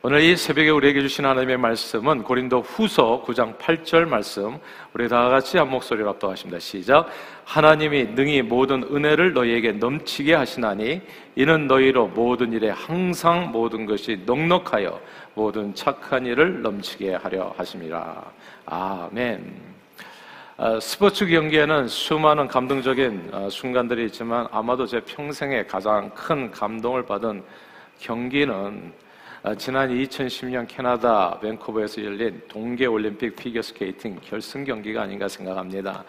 오늘 이 새벽에 우리에게 주신 하나님의 말씀은 고린도 후서 9장 8절 말씀 우리 다 같이 한 목소리로 합독하십니다. 시작. 하나님이 능히 모든 은혜를 너희에게 넘치게 하시나니 이는 너희로 모든 일에 항상 모든 것이 넉넉하여 모든 착한 일을 넘치게 하려 하심이라. 아멘. 아, 스포츠 경기에는 수많은 감동적인 아, 순간들이 있지만 아마도 제 평생에 가장 큰 감동을 받은 경기는 아, 지난 2010년 캐나다 밴쿠버에서 열린 동계 올림픽 피겨 스케이팅 결승 경기가 아닌가 생각합니다.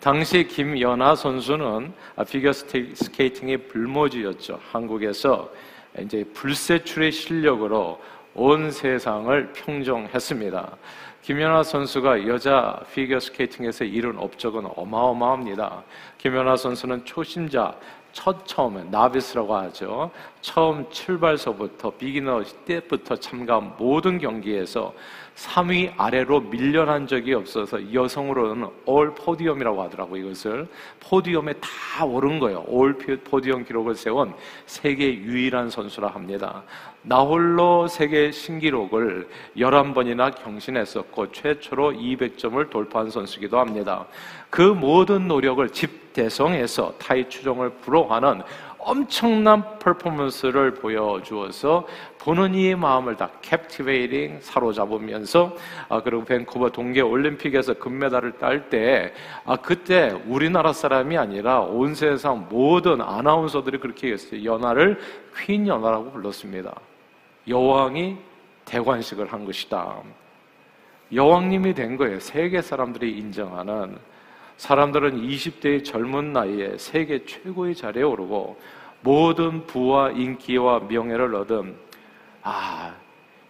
당시 김연아 선수는 피겨 스케이팅의 불모지였죠. 한국에서 이제 불세출의 실력으로 온 세상을 평정했습니다. 김연아 선수가 여자 피겨 스케이팅에서 이룬 업적은 어마어마합니다. 김연아 선수는 초심자 첫 처음에 나비스라고 하죠. 처음 출발서부터 비기너 때부터 참가한 모든 경기에서 3위 아래로 밀려난 적이 없어서 여성으로는 올 포디엄이라고 하더라고요. 이것을 포디엄에 다 오른 거예요. 올 포디엄 기록을 세운 세계 유일한 선수라 합니다. 나홀로 세계 신기록을 11번이나 경신했었고 최초로 200점을 돌파한 선수기도 합니다. 그 모든 노력을 집 대성해서 타이 추종을 불허하는 엄청난 퍼포먼스를 보여주어서 보는 이의 마음을 다 캡티베이팅 사로잡으면서 아, 그리고 밴쿠버 동계 올림픽에서 금메달을 딸 때 아, 그때 우리나라 사람이 아니라 온 세상 모든 아나운서들이 그렇게 했어요. 연하를 퀸 연하라고 불렀습니다. 여왕이 대관식을 한 것이다. 여왕님이 된 거예요. 세계 사람들이 인정하는 사람들은 20대의 젊은 나이에 세계 최고의 자리에 오르고 모든 부와 인기와 명예를 얻은 아,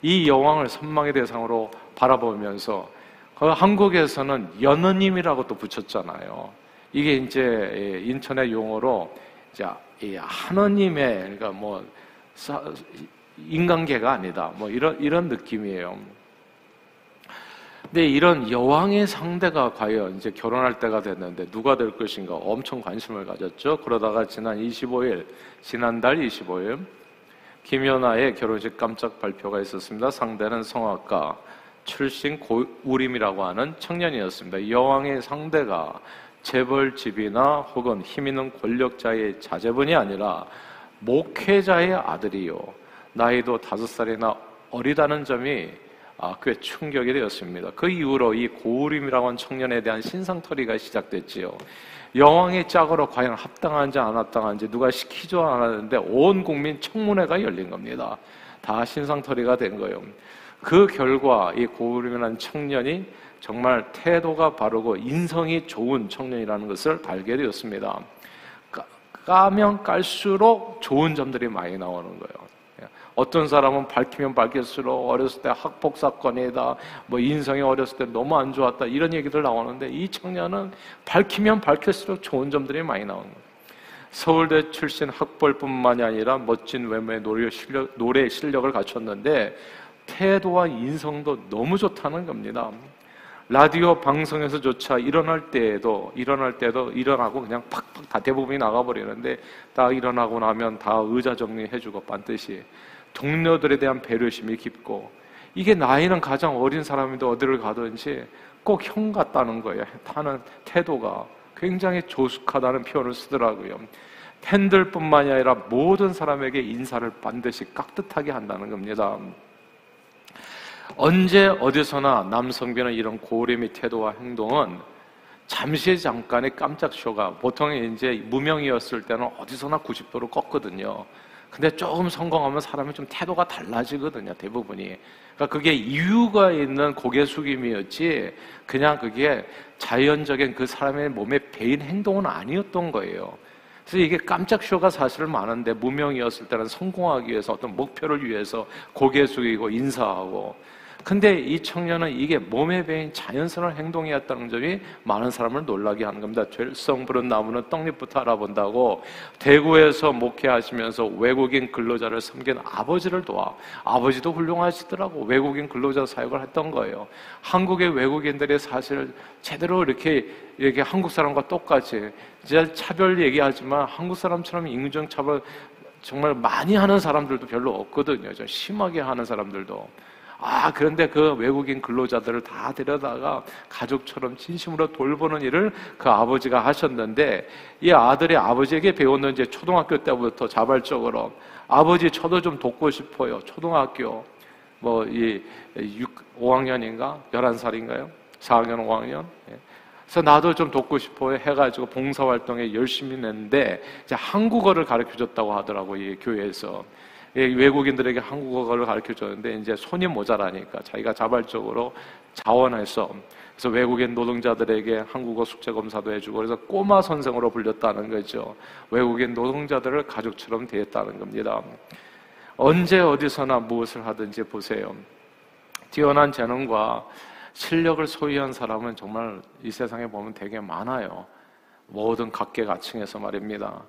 이 여왕을 선망의 대상으로 바라보면서 그 한국에서는 연어님이라고 또 붙였잖아요. 이게 이제 인터넷 용어로 이제 하느님의 그러니까 뭐 인간계가 아니다. 뭐 이런 이런 느낌이에요. 근데 이런 여왕의 상대가 과연 이제 결혼할 때가 됐는데 누가 될 것인가 엄청 관심을 가졌죠. 그러다가 지난 25일, 지난달 25일 김연아의 결혼식 깜짝 발표가 있었습니다. 상대는 성악가 출신 고우림이라고 하는 청년이었습니다. 여왕의 상대가 재벌집이나 혹은 힘 있는 권력자의 자제분이 아니라 목회자의 아들이요. 나이도 다섯 살이나 어리다는 점이 아, 꽤 충격이 되었습니다. 그 이후로 이 고우림이라고 하는 청년에 대한 신상털이가 시작됐지요. 여왕의 짝으로 과연 합당한지 안 합당한지 누가 시키지 않았는데 온 국민 청문회가 열린 겁니다. 다 신상털이가 된 거예요. 그 결과 이 고우림이라는 청년이 정말 태도가 바르고 인성이 좋은 청년이라는 것을 알게 되었습니다. 까면 깔수록 좋은 점들이 많이 나오는 거예요. 어떤 사람은 밝히면 밝힐수록 어렸을 때 학폭 사건이다, 뭐 인성이 어렸을 때 너무 안 좋았다 이런 얘기들 나오는데 이 청년은 밝히면 밝힐수록 좋은 점들이 많이 나오는 거예요. 서울대 출신 학벌뿐만이 아니라 멋진 외모의 노래 실력, 노래 실력을 갖췄는데 태도와 인성도 너무 좋다는 겁니다. 라디오 방송에서조차 일어날 때에도 일어날 때도 일어나고 그냥 팍팍 다 대부분이 나가버리는데 다 일어나고 나면 다 의자 정리해주고 반드시 동료들에 대한 배려심이 깊고 이게 나이는 가장 어린 사람인데 어디를 가든지 꼭 형 같다는 거예요. 하는 태도가 굉장히 조숙하다는 표현을 쓰더라고요. 팬들뿐만이 아니라 모든 사람에게 인사를 반드시 깍듯하게 한다는 겁니다. 언제 어디서나 남성비는 이런 고림의 태도와 행동은 잠시 잠깐의 깜짝 쇼가 보통 이제 무명이었을 때는 어디서나 90도로 껐거든요. 근데 조금 성공하면 사람이 좀 태도가 달라지거든요, 대부분이. 그러니까 그게 이유가 있는 고개 숙임이었지, 그냥 그게 자연적인 그 사람의 몸에 배인 행동은 아니었던 거예요. 그래서 이게 깜짝 쇼가 사실 많은데, 무명이었을 때는 성공하기 위해서 어떤 목표를 위해서 고개 숙이고 인사하고, 근데 이 청년은 이게 몸에 배인 자연스러운 행동이었다는 점이 많은 사람을 놀라게 하는 겁니다. 죄성 부른 나무는 떡잎부터 알아본다고 대구에서 목회하시면서 외국인 근로자를 섬긴 아버지를 도와 아버지도 훌륭하시더라고 외국인 근로자 사역을 했던 거예요. 한국의 외국인들이 사실 제대로 이렇게 이렇게 한국 사람과 똑같이 이제 차별 얘기하지만 한국 사람처럼 인종 차별 정말 많이 하는 사람들도 별로 없거든요. 좀 심하게 하는 사람들도. 아, 그런데 그 외국인 근로자들을 다 데려다가 가족처럼 진심으로 돌보는 일을 그 아버지가 하셨는데 이 아들이 아버지에게 배웠는 이제 초등학교 때부터 자발적으로 아버지 저도 좀 돕고 싶어요. 초등학교 뭐 이 5학년인가? 11살인가요? 4학년, 5학년? 예. 그래서 나도 좀 돕고 싶어요 해가지고 봉사활동에 열심히 냈는데 이제 한국어를 가르쳐 줬다고 하더라고 이 교회에서 외국인들에게 한국어를 가르쳐 줬는데 이제 손이 모자라니까 자기가 자발적으로 자원해서 그래서 외국인 노동자들에게 한국어 숙제 검사도 해주고 그래서 꼬마 선생으로 불렸다는 거죠 외국인 노동자들을 가족처럼 대했다는 겁니다 언제 어디서나 무엇을 하든지 보세요 뛰어난 재능과 실력을 소유한 사람은 정말 이 세상에 보면 되게 많아요. 모든 각계각층에서 말입니다.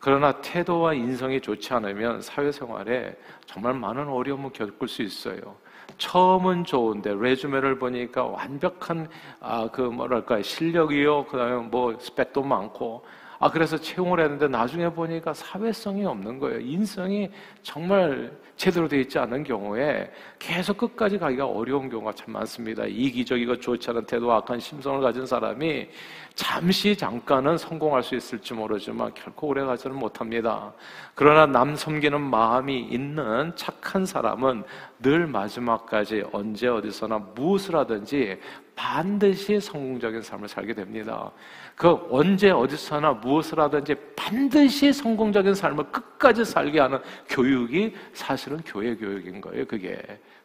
그러나 태도와 인성이 좋지 않으면 사회생활에 정말 많은 어려움을 겪을 수 있어요. 처음은 좋은데 레주메를 보니까 완벽한 아 그 뭐랄까 실력이요 그다음에 뭐 스펙도 많고 아 그래서 채용을 했는데 나중에 보니까 사회성이 없는 거예요. 인성이 정말 제대로 되어 있지 않은 경우에 계속 끝까지 가기가 어려운 경우가 참 많습니다. 이기적이고 좋지 않은 태도, 악한 심성을 가진 사람이 잠시 잠깐은 성공할 수 있을지 모르지만 결코 오래 가지는 못합니다. 그러나 남 섬기는 마음이 있는 착한 사람은 늘 마지막까지 언제 어디서나 무엇을 하든지 반드시 성공적인 삶을 살게 됩니다. 그 언제 어디서나 무엇을 하든지 반드시 성공적인 삶을 끝까지 살게 하는 교육이 사실은 교회 교육인 거예요. 그게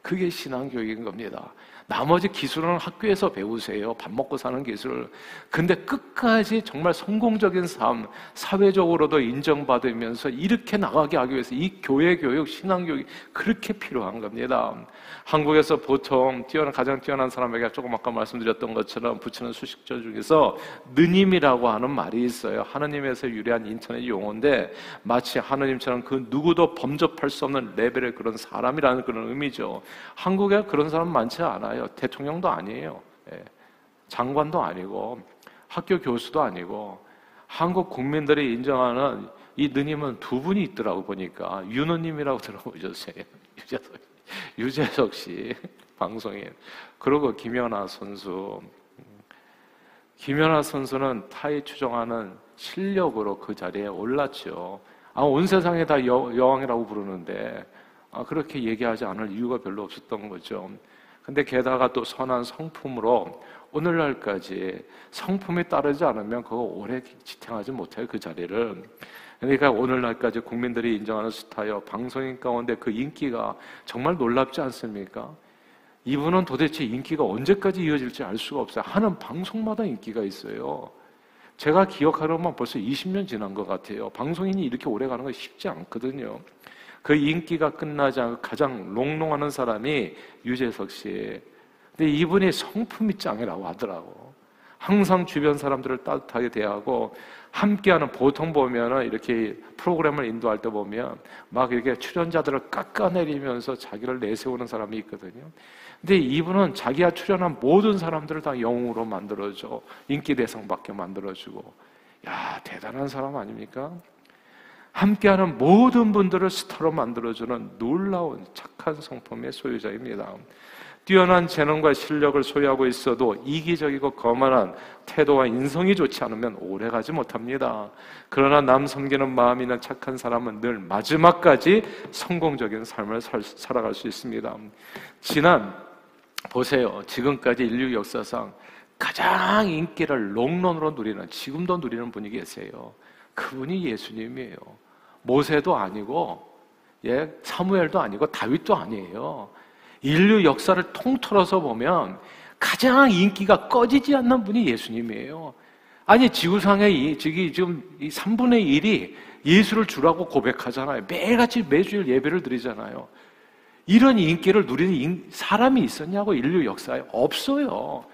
그게 신앙 교육인 겁니다. 나머지 기술은 학교에서 배우세요. 밥 먹고 사는 기술. 근데 끝까지 정말 성공적인 삶, 사회적으로도 인정받으면서 이렇게 나가게 하기 위해서 이 교회 교육, 신앙 교육이 그렇게 필요한 겁니다. 한국에서 보통 뛰어난, 가장 뛰어난 사람에게 조금 아까 말씀드렸던 것처럼 붙이는 수식절 중에서 느 님이라고 하는 말이 있어요. 하느님에서 유래한 인터넷 용어인데 마치 하느님처럼 그 누구도 범접할 수 없는 레벨의 그런 사람이라는 그런 의미죠. 한국에 그런 사람 많지 않아요. 대통령도 아니에요. 예. 장관도 아니고 학교 교수도 아니고 한국 국민들이 인정하는 이 느님은 두 분이 있더라고 보니까 윤호님이라고 들어보셨어요. 유재석, 유재석 씨 방송에 그리고 김연아 선수 김연아 선수는 타이 추종하는 실력으로 그 자리에 올랐죠. 아, 온 세상에 다 여, 여왕이라고 부르는데 아, 그렇게 얘기하지 않을 이유가 별로 없었던 거죠. 근데 게다가 또 선한 성품으로 오늘날까지 성품이 따르지 않으면 그거 오래 지탱하지 못해요, 그 자리를. 그러니까 오늘날까지 국민들이 인정하는 스타여, 방송인 가운데 그 인기가 정말 놀랍지 않습니까? 이분은 도대체 인기가 언제까지 이어질지 알 수가 없어요. 하는 방송마다 인기가 있어요. 제가 기억하려면 벌써 20년 지난 것 같아요. 방송인이 이렇게 오래 가는 거 쉽지 않거든요. 그 인기가 끝나지 않고 가장 롱롱하는 사람이 유재석 씨. 근데 이분이 성품이 짱이라고 하더라고. 항상 주변 사람들을 따뜻하게 대하고 함께하는 보통 보면은 이렇게 프로그램을 인도할 때 보면 막 이렇게 출연자들을 깎아내리면서 자기를 내세우는 사람이 있거든요. 근데 이분은 자기가 출연한 모든 사람들을 다 영웅으로 만들어줘. 인기 대상 받게 만들어주고. 야, 대단한 사람 아닙니까? 함께하는 모든 분들을 스타로 만들어주는 놀라운 착한 성품의 소유자입니다. 뛰어난 재능과 실력을 소유하고 있어도 이기적이고 거만한 태도와 인성이 좋지 않으면 오래 가지 못합니다. 그러나 남 섬기는 마음 있는 착한 사람은 늘 마지막까지 성공적인 삶을 살, 살아갈 수 있습니다. 지난 보세요. 지금까지 인류 역사상 가장 인기를 롱런으로 누리는 지금도 누리는 분이 계세요. 그분이 예수님이에요. 모세도 아니고 예, 사무엘도 아니고 다윗도 아니에요. 인류 역사를 통틀어서 보면 가장 인기가 꺼지지 않는 분이 예수님이에요. 아니 지구상의 지금 지금 3분의 1이 예수를 주라고 고백하잖아요. 매일같이 매주일 예배를 드리잖아요. 이런 인기를 누리는 사람이 있었냐고 인류 역사에 없어요.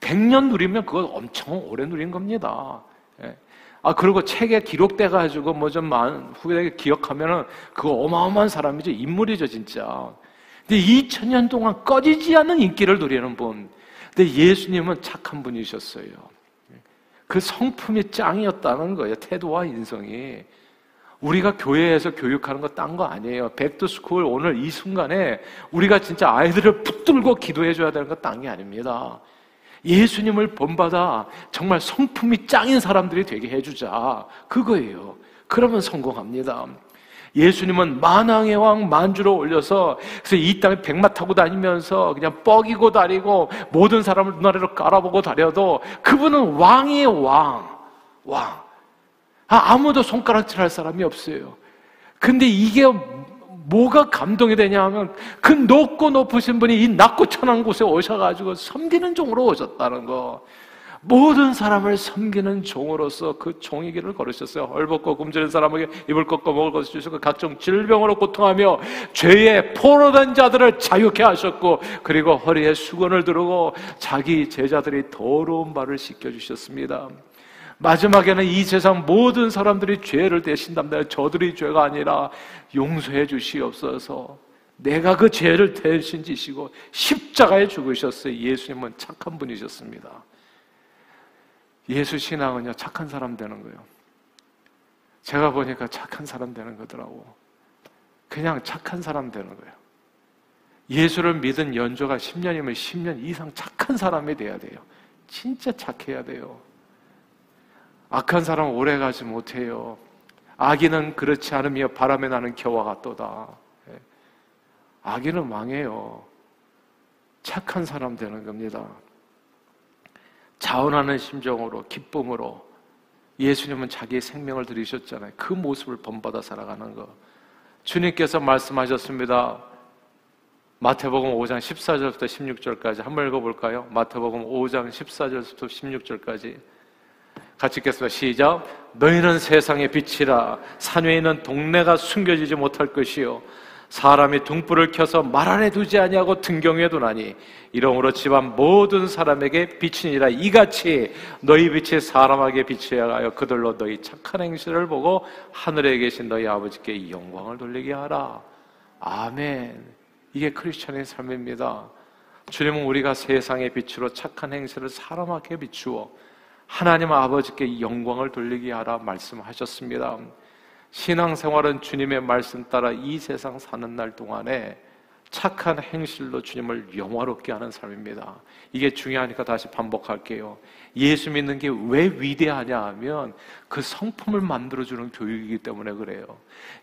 100년 누리면 그건 엄청 오래 누린 겁니다. 예. 아, 그리고 책에 기록돼가지고 뭐 좀 후에 기억하면은 그거 어마어마한 사람이죠. 인물이죠, 진짜. 근데 2000년 동안 꺼지지 않는 인기를 누리는 분. 근데 예수님은 착한 분이셨어요. 그 성품이 짱이었다는 거예요. 태도와 인성이. 우리가 교회에서 교육하는 거 딴 거 아니에요. 백두스쿨 오늘 이 순간에 우리가 진짜 아이들을 붙들고 기도해 줘야 되는 거 딴 게 아닙니다. 예수님을 본받아 정말 성품이 짱인 사람들이 되게 해주자. 그거예요. 그러면 성공합니다. 예수님은 만왕의 왕 만주로 올려서 그래서 이 땅에 백마 타고 다니면서 그냥 뻐기고 다니고 모든 사람을 눈아래로 깔아보고 다녀도 그분은 왕이에요 왕 왕. 아, 아무도 손가락질 할 사람이 없어요. 근데 이게 뭐가 감동이 되냐 하면 그 높고 높으신 분이 이 낮고 천한 곳에 오셔가지고 섬기는 종으로 오셨다는 거. 모든 사람을 섬기는 종으로서 그 종의 길을 걸으셨어요. 헐벗고 굶주린 사람에게 입을 꺾고 먹을 것을 주시고 각종 질병으로 고통하며 죄에 포로된 자들을 자유케 하셨고 그리고 허리에 수건을 두르고 자기 제자들이 더러운 발을 씻겨 주셨습니다. 마지막에는 이 세상 모든 사람들이 죄를 대신답니다. 저들이 죄가 아니라 용서해 주시옵소서. 내가 그 죄를 대신 지시고 십자가에 죽으셨어요. 예수님은 착한 분이셨습니다. 예수 신앙은요, 착한 사람 되는 거예요. 제가 보니까 착한 사람 되는 거더라고. 그냥 착한 사람 되는 거예요. 예수를 믿은 연조가 10년이면 10년 이상 착한 사람이 돼야 돼요. 진짜 착해야 돼요. 악한 사람 은 오래 가지 못해요. 악인은 그렇지 않으며 바람에 나는 겨와 같도다. 예. 악인은 망해요. 착한 사람 되는 겁니다. 자원하는 심정으로, 기쁨으로 예수님은 자기의 생명을 들이셨잖아요. 그 모습을 본받아 살아가는 거. 주님께서 말씀하셨습니다. 마태복음 5장 14절부터 16절까지 한번 읽어볼까요? 마태복음 5장 14절부터 16절까지. 같이 읽겠습니다. 시작. 너희는 세상의 빛이라 산 위에 있는 동네가 숨겨지지 못할 것이요 사람이 등불을 켜서 말 안에 두지 아니하고 등경에 두나니 이러므로 집안 모든 사람에게 빛이니라 이같이 너희 빛이 사람에게 빛이야 하여 그들로 너희 착한 행실을 보고 하늘에 계신 너희 아버지께 영광을 돌리게 하라. 아멘. 이게 크리스천의 삶입니다. 주님은 우리가 세상의 빛으로 착한 행실을 사람에게 비추어 하나님 아버지께 영광을 돌리게 하라 말씀하셨습니다. 신앙생활은 주님의 말씀 따라 이 세상 사는 날 동안에 착한 행실로 주님을 영화롭게 하는 삶입니다. 이게 중요하니까 다시 반복할게요. 예수 믿는 게 왜 위대하냐 하면 그 성품을 만들어주는 교육이기 때문에 그래요.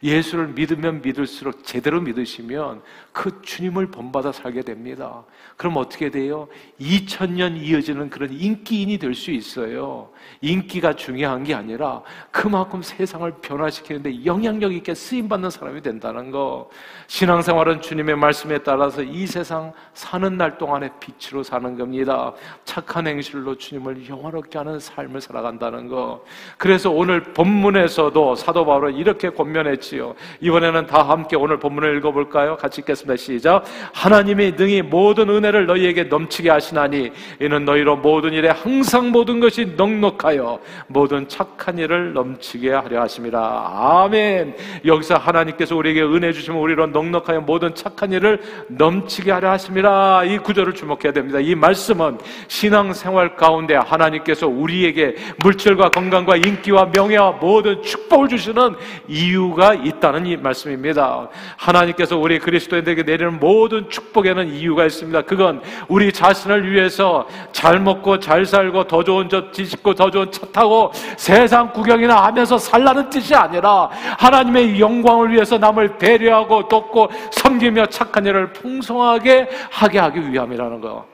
예수를 믿으면 믿을수록 제대로 믿으시면 그 주님을 본받아 살게 됩니다. 그럼 어떻게 돼요? 2000년 이어지는 그런 인기인이 될 수 있어요. 인기가 중요한 게 아니라 그만큼 세상을 변화시키는데 영향력 있게 쓰임받는 사람이 된다는 거. 신앙생활은 주님의 말씀에 따라서 이 세상 사는 날 동안에 빛으로 사는 겁니다. 착한 행실로 주 영화롭게 하는 삶을 살아간다는 거. 그래서 오늘 본문에서도 사도 바울은 이렇게 권면했지요. 이번에는 다 함께 오늘 본문을 읽어볼까요? 같이 읽겠습니다. 시작. 하나님이 능히 모든 은혜를 너희에게 넘치게 하시나니 이는 너희로 모든 일에 항상 모든 것이 넉넉하여 모든 착한 일을 넘치게 하려 하심이라. 아멘. 여기서 하나님께서 우리에게 은혜 주시면 우리로 넉넉하여 모든 착한 일을 넘치게 하려 하심이라. 이 구절을 주목해야 됩니다. 이 말씀은 신앙생활 가운데 하나님께서 우리에게 물질과 건강과 인기와 명예와 모든 축복을 주시는 이유가 있다는 이 말씀입니다. 하나님께서 우리 그리스도인들에게 내리는 모든 축복에는 이유가 있습니다. 그건 우리 자신을 위해서 잘 먹고 잘 살고 더 좋은 집 짓고 더 좋은 차 타고 세상 구경이나 하면서 살라는 뜻이 아니라 하나님의 영광을 위해서 남을 배려하고 돕고 섬기며 착한 일을 풍성하게 하게 하기 위함이라는 거.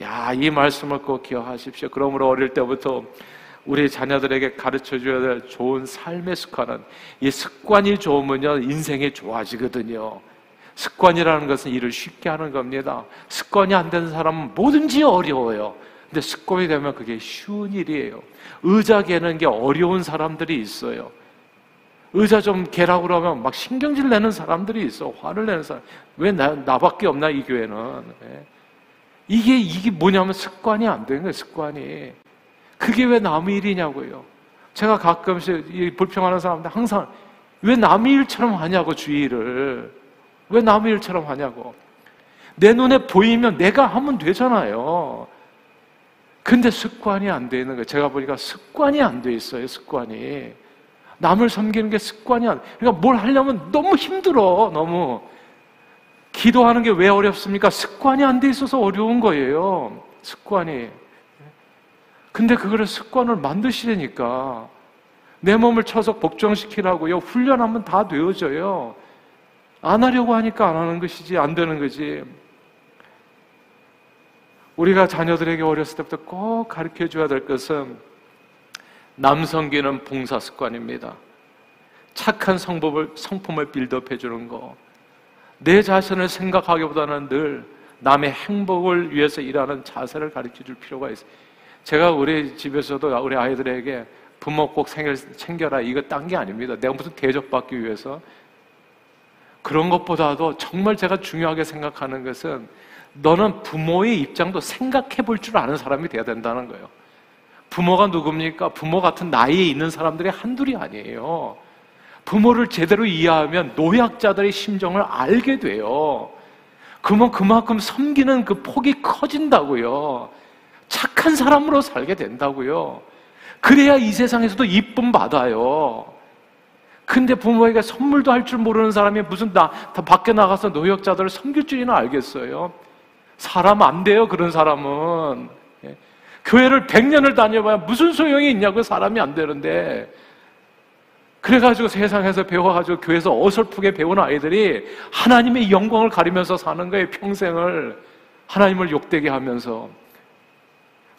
야, 이 말씀을 꼭 기억하십시오. 그러므로 어릴 때부터 우리 자녀들에게 가르쳐 줘야 될 좋은 삶의 습관은 이 습관이 좋으면요, 인생이 좋아지거든요. 습관이라는 것은 일을 쉽게 하는 겁니다. 습관이 안 되는 사람은 뭐든지 어려워요. 근데 습관이 되면 그게 쉬운 일이에요. 의자 개는 게 어려운 사람들이 있어요. 의자 좀 개라고 그러면 막 신경질 내는 사람들이 있어. 화를 내는 사람. 왜 나, 나밖에 없나, 이 교회는. 예. 이게, 이게 뭐냐면 습관이 안 되는 거예요, 습관이. 그게 왜 남의 일이냐고요. 제가 가끔씩 불평하는 사람들 항상 왜 남의 일처럼 하냐고, 주의를. 왜 남의 일처럼 하냐고. 내 눈에 보이면 내가 하면 되잖아요. 근데 습관이 안 되는 거예요. 제가 보니까 습관이 안 돼 있어요, 습관이. 남을 섬기는 게 습관이 안, 그러니까 뭘 하려면 너무 힘들어, 너무. 기도하는 게 왜 어렵습니까? 습관이 안 돼 있어서 어려운 거예요. 습관이. 근데 그거를 습관을 만드시려니까 내 몸을 쳐서 복종시키라고요. 훈련하면 다 되어져요. 안 하려고 하니까 안 하는 것이지, 안 되는 거지. 우리가 자녀들에게 어렸을 때부터 꼭 가르쳐 줘야 될 것은 남성기는 봉사 습관입니다. 착한 성법을, 성품을 빌드업 해 주는 거. 내 자신을 생각하기보다는 늘 남의 행복을 위해서 일하는 자세를 가르쳐 줄 필요가 있어요. 제가 우리 집에서도 우리 아이들에게 부모 꼭 생일 챙겨라 이거 딴 게 아닙니다. 내가 무슨 대접받기 위해서 그런 것보다도 정말 제가 중요하게 생각하는 것은 너는 부모의 입장도 생각해 볼 줄 아는 사람이 돼야 된다는 거예요. 부모가 누굽니까? 부모 같은 나이에 있는 사람들이 한둘이 아니에요. 부모를 제대로 이해하면 노약자들의 심정을 알게 돼요. 그러면 그만큼 섬기는 그 폭이 커진다고요. 착한 사람으로 살게 된다고요. 그래야 이 세상에서도 이쁨 받아요. 근데 부모에게 선물도 할 줄 모르는 사람이 무슨 나, 다 밖에 나가서 노역자들을 섬길 줄이나 알겠어요? 사람 안 돼요, 그런 사람은. 예. 교회를 100년을 다녀봐야 무슨 소용이 있냐고 사람이 안 되는데. 그래가지고 세상에서 배워가지고 교회에서 어설프게 배운 아이들이 하나님의 영광을 가리면서 사는 거예요, 평생을. 하나님을 욕되게 하면서.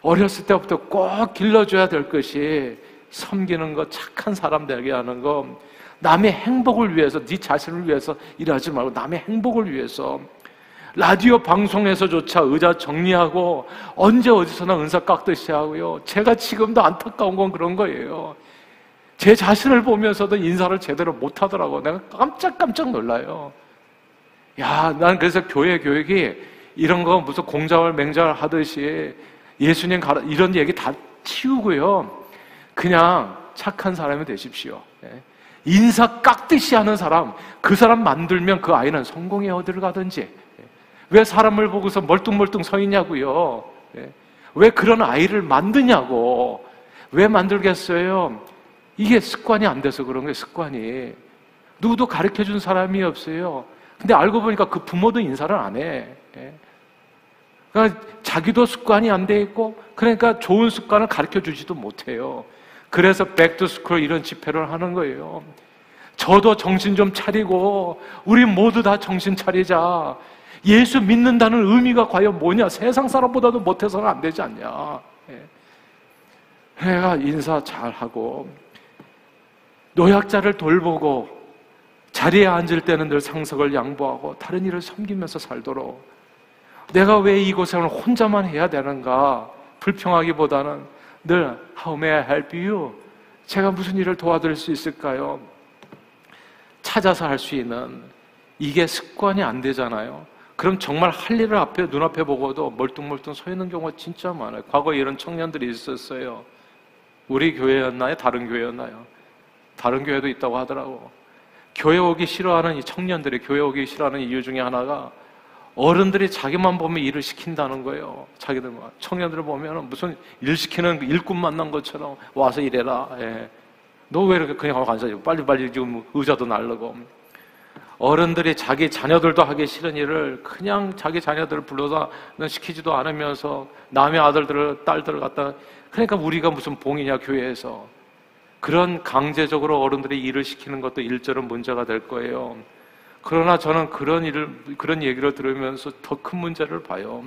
어렸을 때부터 꼭 길러줘야 될 것이 섬기는 것, 착한 사람 되게 하는 것, 남의 행복을 위해서, 네 자신을 위해서 일하지 말고 남의 행복을 위해서 라디오 방송에서조차 의자 정리하고 언제 어디서나 은사 깎듯이 하고요. 제가 지금도 안타까운 건 그런 거예요. 제 자신을 보면서도 인사를 제대로 못 하더라고. 내가 깜짝깜짝 놀라요. 야, 난 그래서 교회 교육이 이런 거 무슨 공자월 맹자월 하듯이 예수님 가라 이런 얘기 다 치우고요. 그냥 착한 사람이 되십시오. 예. 인사 깎듯이 하는 사람, 그 사람 만들면 그 아이는 성공에 어디를 가든지 왜 사람을 보고서 멀뚱멀뚱 서 있냐고요? 예. 왜 그런 아이를 만드냐고? 왜 만들겠어요? 이게 습관이 안 돼서 그런 거예요, 습관이. 누구도 가르쳐 준 사람이 없어요. 근데 알고 보니까 그 부모도 인사를 안 해. 예. 그러니까 자기도 습관이 안 돼 있고, 그러니까 좋은 습관을 가르쳐 주지도 못해요. 그래서 Back to School 이런 집회를 하는 거예요. 저도 정신 좀 차리고, 우리 모두 다 정신 차리자. 예수 믿는다는 의미가 과연 뭐냐? 세상 사람보다도 못해서는 안 되지 않냐? 내가 예. 인사 잘하고 노약자를 돌보고 자리에 앉을 때는 늘 상석을 양보하고 다른 일을 섬기면서 살도록 내가 왜 이곳을 혼자만 해야 되는가 불평하기보다는 늘 How may I help you? 제가 무슨 일을 도와드릴 수 있을까요? 찾아서 할 수 있는 이게 습관이 안 되잖아요. 그럼 정말 할 일을 앞에 눈앞에 보고도 멀뚱멀뚱 서 있는 경우가 진짜 많아요. 과거에 이런 청년들이 있었어요. 우리 교회였나요? 다른 교회였나요? 다른 교회도 있다고 하더라고. 교회 오기 싫어하는 이 청년들이 교회 오기 싫어하는 이유 중에 하나가 어른들이 자기만 보면 일을 시킨다는 거예요. 자기들 청년들을 보면 무슨 일 시키는 일꾼 만난 것처럼 와서 일해라. 예. 너 왜 이렇게 그냥 하고 앉아? 빨리빨리 지금 의자도 날르고. 어른들이 자기 자녀들도 하기 싫은 일을 그냥 자기 자녀들을 불러서 시키지도 않으면서 남의 아들들을 딸들을 갖다 그러니까 우리가 무슨 봉이냐 교회에서 그런 강제적으로 어른들이 일을 시키는 것도 일절은 문제가 될 거예요. 그러나 저는 그런 일을 그런 얘기를 들으면서 더 큰 문제를 봐요.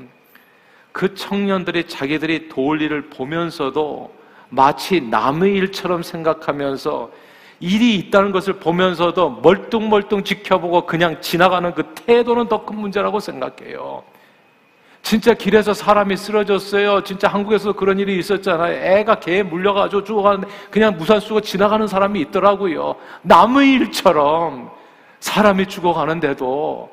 그 청년들이 자기들이 도울 일을 보면서도 마치 남의 일처럼 생각하면서 일이 있다는 것을 보면서도 멀뚱멀뚱 지켜보고 그냥 지나가는 그 태도는 더 큰 문제라고 생각해요. 진짜 길에서 사람이 쓰러졌어요. 진짜 한국에서 그런 일이 있었잖아요. 애가 개에 물려가지고 죽어가는데 그냥 무산 쓰고 지나가는 사람이 있더라고요. 남의 일처럼 사람이 죽어가는데도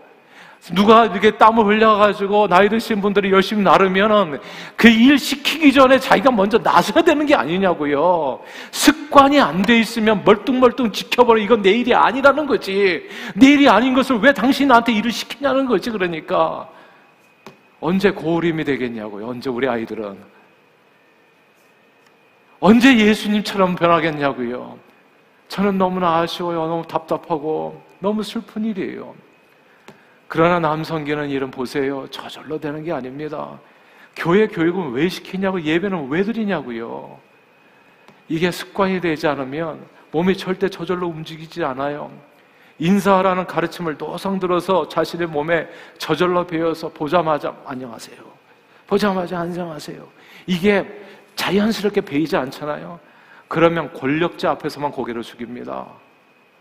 누가 이렇게 땀을 흘려가지고 나이 드신 분들이 열심히 나르면은 그 일 시키기 전에 자기가 먼저 나서야 되는 게 아니냐고요. 습관이 안 돼 있으면 멀뚱멀뚱 지켜버려. 이건 내 일이 아니라는 거지. 내 일이 아닌 것을 왜 당신이 나한테 일을 시키냐는 거지. 그러니까. 언제 고우림이 되겠냐고요. 언제 우리 아이들은. 언제 예수님처럼 변하겠냐고요. 저는 너무나 아쉬워요. 너무 답답하고 너무 슬픈 일이에요. 그러나 남성기는 일은 보세요. 저절로 되는 게 아닙니다. 교회 교육은 왜 시키냐고 예배는 왜 드리냐고요. 이게 습관이 되지 않으면 몸이 절대 저절로 움직이지 않아요. 인사하라는 가르침을 노성 들어서 자신의 몸에 저절로 배워서 보자마자 안녕하세요. 보자마자 안녕하세요. 이게 자연스럽게 배이지 않잖아요. 그러면 권력자 앞에서만 고개를 숙입니다.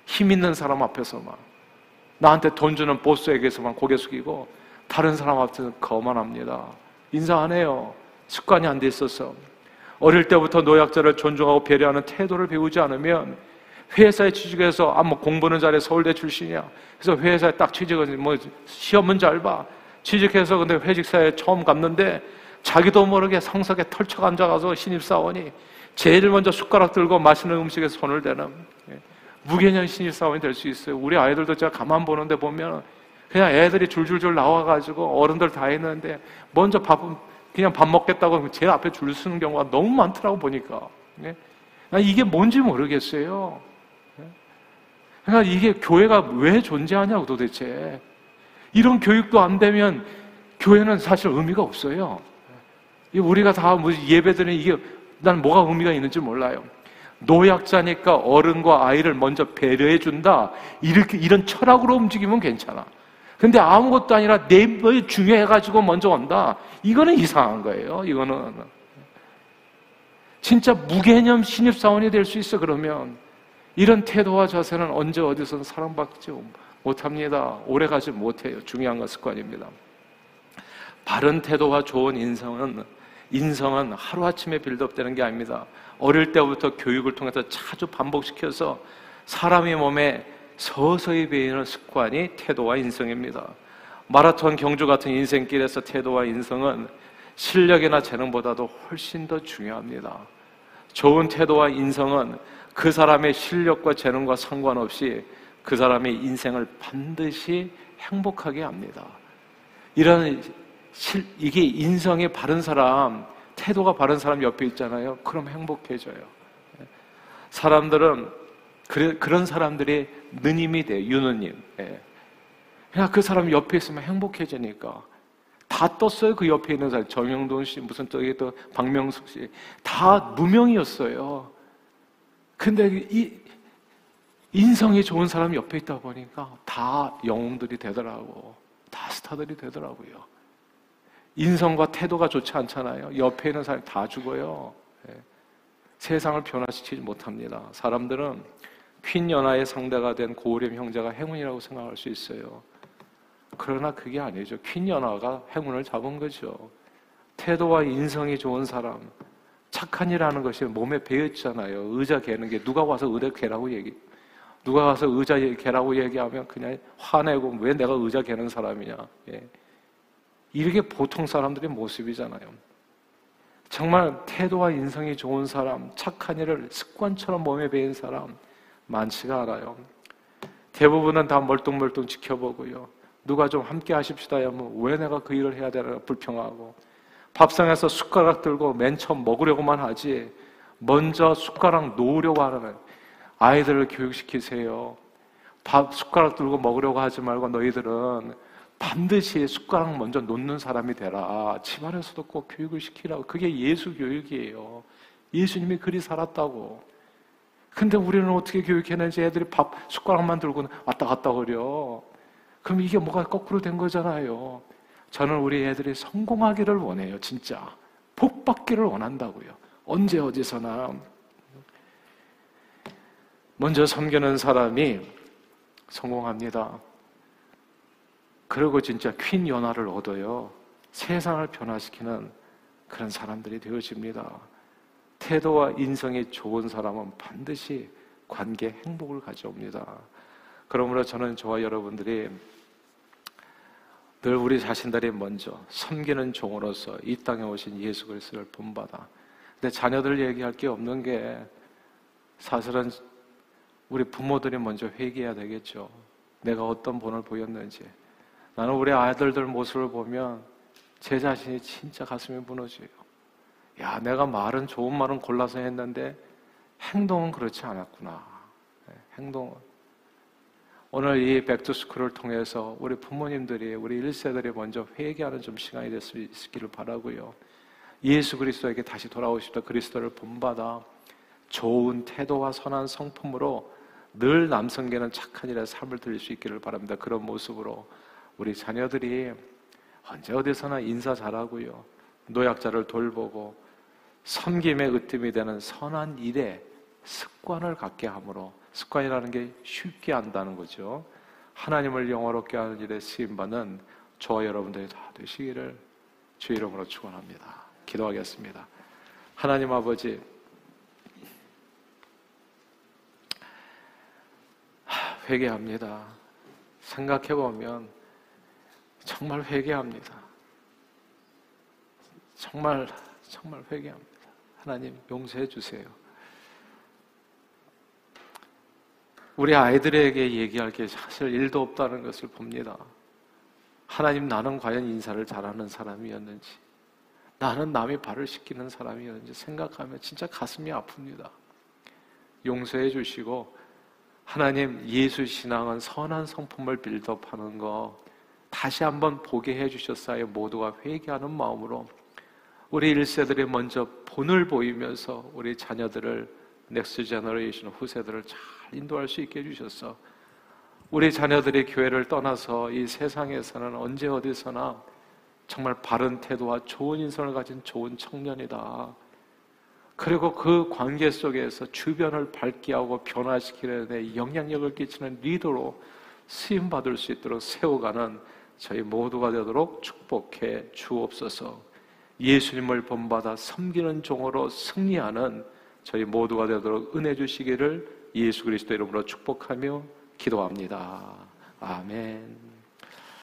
힘 있는 사람 앞에서만. 나한테 돈 주는 보스에게서만 고개 숙이고 다른 사람 앞에서는 거만합니다. 인사 안 해요. 습관이 안 돼 있어서. 어릴 때부터 노약자를 존중하고 배려하는 태도를 배우지 않으면 회사에 취직해서 아 뭐 공부는 잘해 서울대 출신이야. 그래서 회사에 딱 취직은 뭐 시험은 잘 봐. 취직해서 근데 회직사에 처음 갔는데 자기도 모르게 상석에 털쳐 앉아가서 신입사원이 제일 먼저 숟가락 들고 맛있는 음식에 손을 대는 예. 무개념 신입사원이 될 수 있어요. 우리 아이들도 제가 가만 보는데 보면 그냥 애들이 줄줄줄 나와가지고 어른들 다 있는데 먼저 밥 그냥 밥 먹겠다고 제일 앞에 줄 서는 경우가 너무 많더라고 보니까 예. 이게 뭔지 모르겠어요. 그러니까 이게 교회가 왜 존재하냐고 도대체. 이런 교육도 안 되면 교회는 사실 의미가 없어요. 우리가 다뭐 예배드리는 이게 난 뭐가 의미가 있는지 몰라요. 노약자니까 어른과 아이를 먼저 배려해 준다. 이렇게 이런 철학으로 움직이면 괜찮아. 근데 아무것도 아니라 내뭐 중요해 가지고 먼저 온다. 이거는 이상한 거예요. 이거는 진짜 무개념 신입 사원이 될 수 있어 그러면 이런 태도와 자세는 언제 어디서는 사랑받지 못합니다. 오래가지 못해요. 중요한 건 습관입니다. 바른 태도와 좋은 인성은 인성은 하루아침에 빌드업되는 게 아닙니다. 어릴 때부터 교육을 통해서 자주 반복시켜서 사람의 몸에 서서히 배이는 습관이 태도와 인성입니다. 마라톤 경주 같은 인생길에서 태도와 인성은 실력이나 재능보다도 훨씬 더 중요합니다. 좋은 태도와 인성은 그 사람의 실력과 재능과 상관없이 그 사람의 인생을 반드시 행복하게 합니다. 이런 실, 이게 인성이 바른 사람, 태도가 바른 사람 옆에 있잖아요. 그럼 행복해져요. 사람들은 그래, 그런 사람들이 느님이 돼요. 유느님. 예. 그냥 그 사람 옆에 있으면 행복해지니까. 다 떴어요. 그 옆에 있는 사람. 정영돈 씨, 무슨 저기 또 박명숙 씨. 다 무명이었어요. 근데 이 인성이 좋은 사람이 옆에 있다 보니까 다 영웅들이 되더라고. 다 스타들이 되더라고요. 인성과 태도가 좋지 않잖아요. 옆에 있는 사람이 다 죽어요. 네. 세상을 변화시키지 못합니다. 사람들은 퀸 연하의 상대가 된 고우림 형제가 행운이라고 생각할 수 있어요. 그러나 그게 아니죠. 퀸 연하가 행운을 잡은 거죠. 태도와 인성이 좋은 사람, 착한 일하는 것이 몸에 배었잖아요. 의자 개는 게 누가 와서 의자 개라고 얘기. 누가 와서 의자 개라고 얘기하면 그냥 화내고 왜 내가 의자 개는 사람이냐. 예. 이게 보통 사람들의 모습이잖아요. 정말 태도와 인성이 좋은 사람, 착한 일을 습관처럼 몸에 배인 사람 많지가 않아요. 대부분은 다 멀뚱멀뚱 지켜보고요. 누가 좀 함께 하십시다 하면 왜 내가 그 일을 해야 되나 불평하고 밥상에서 숟가락 들고 맨 처음 먹으려고만 하지 먼저 숟가락 놓으려고 하는 아이들을 교육시키세요. 밥 숟가락 들고 먹으려고 하지 말고 너희들은 반드시 숟가락 먼저 놓는 사람이 되라. 집안에서도 꼭 교육을 시키라고. 그게 예수 교육이에요. 예수님이 그리 살았다고. 근데 우리는 어떻게 교육했는지 애들이 밥 숟가락만 들고 왔다 갔다 그려. 그럼 이게 뭐가 거꾸로 된 거잖아요. 저는 우리 애들이 성공하기를 원해요, 진짜. 복 받기를 원한다고요. 언제 어디서나. 먼저 섬기는 사람이 성공합니다. 그리고 진짜 퀸 연화를 얻어요. 세상을 변화시키는 그런 사람들이 되어집니다. 태도와 인성이 좋은 사람은 반드시 관계 행복을 가져옵니다. 그러므로 저는 저와 여러분들이 늘 우리 자신들이 먼저 섬기는 종으로서 이 땅에 오신 예수 그리스도를 본받아. 근데 자녀들 얘기할 게 없는 게 사실은 우리 부모들이 먼저 회개해야 되겠죠. 내가 어떤 본을 보였는지. 나는 우리 아들들 모습을 보면 제 자신이 진짜 가슴이 무너져요. 야, 내가 말은 좋은 말은 골라서 했는데 행동은 그렇지 않았구나. 행동. 오늘 이 백투스쿨을 통해서 우리 부모님들이 우리 1세들이 먼저 회개하는 좀 시간이 될 수 있기를 바라고요. 예수 그리스도에게 다시 돌아오시다 그리스도를 본받아 좋은 태도와 선한 성품으로 늘 남성계는 착한 일에 삶을 드릴 수 있기를 바랍니다. 그런 모습으로 우리 자녀들이 언제 어디서나 인사 잘하고요. 노약자를 돌보고 섬김의 으뜸이 되는 선한 일에 습관을 갖게 함으로 습관이라는 게 쉽게 한다는 거죠. 하나님을 영화롭게 하는 일에 쓰임받는 저와 여러분들이 다 되시기를 주 이름으로 축원합니다. 기도하겠습니다. 하나님 아버지 회개합니다. 생각해 보면 정말 회개합니다. 정말 정말 회개합니다. 하나님 용서해 주세요. 우리 아이들에게 얘기할 게 사실 일도 없다는 것을 봅니다. 하나님 나는 과연 인사를 잘하는 사람이었는지, 나는 남의 발을 씻기는 사람이었는지 생각하면 진짜 가슴이 아픕니다. 용서해 주시고, 하나님 예수 신앙은 선한 성품을 build up하는 거 다시 한번 보게 해 주셨어요. 모두가 회개하는 마음으로 우리 1세들이 먼저 본을 보이면서 우리 자녀들을 next generation 후세들을 잘 인도할 수 있게 해주셔서 우리 자녀들이 교회를 떠나서 이 세상에서는 언제 어디서나 정말 바른 태도와 좋은 인성을 가진 좋은 청년이다. 그리고 그 관계 속에서 주변을 밝게 하고 변화시키는 데 영향력을 끼치는 리더로 쓰임받을 수 있도록 세워가는 저희 모두가 되도록 축복해 주옵소서 예수님을 본받아 섬기는 종으로 승리하는 저희 모두가 되도록 은혜 주시기를 예수 그리스도 이름으로 축복하며 기도합니다. 아멘.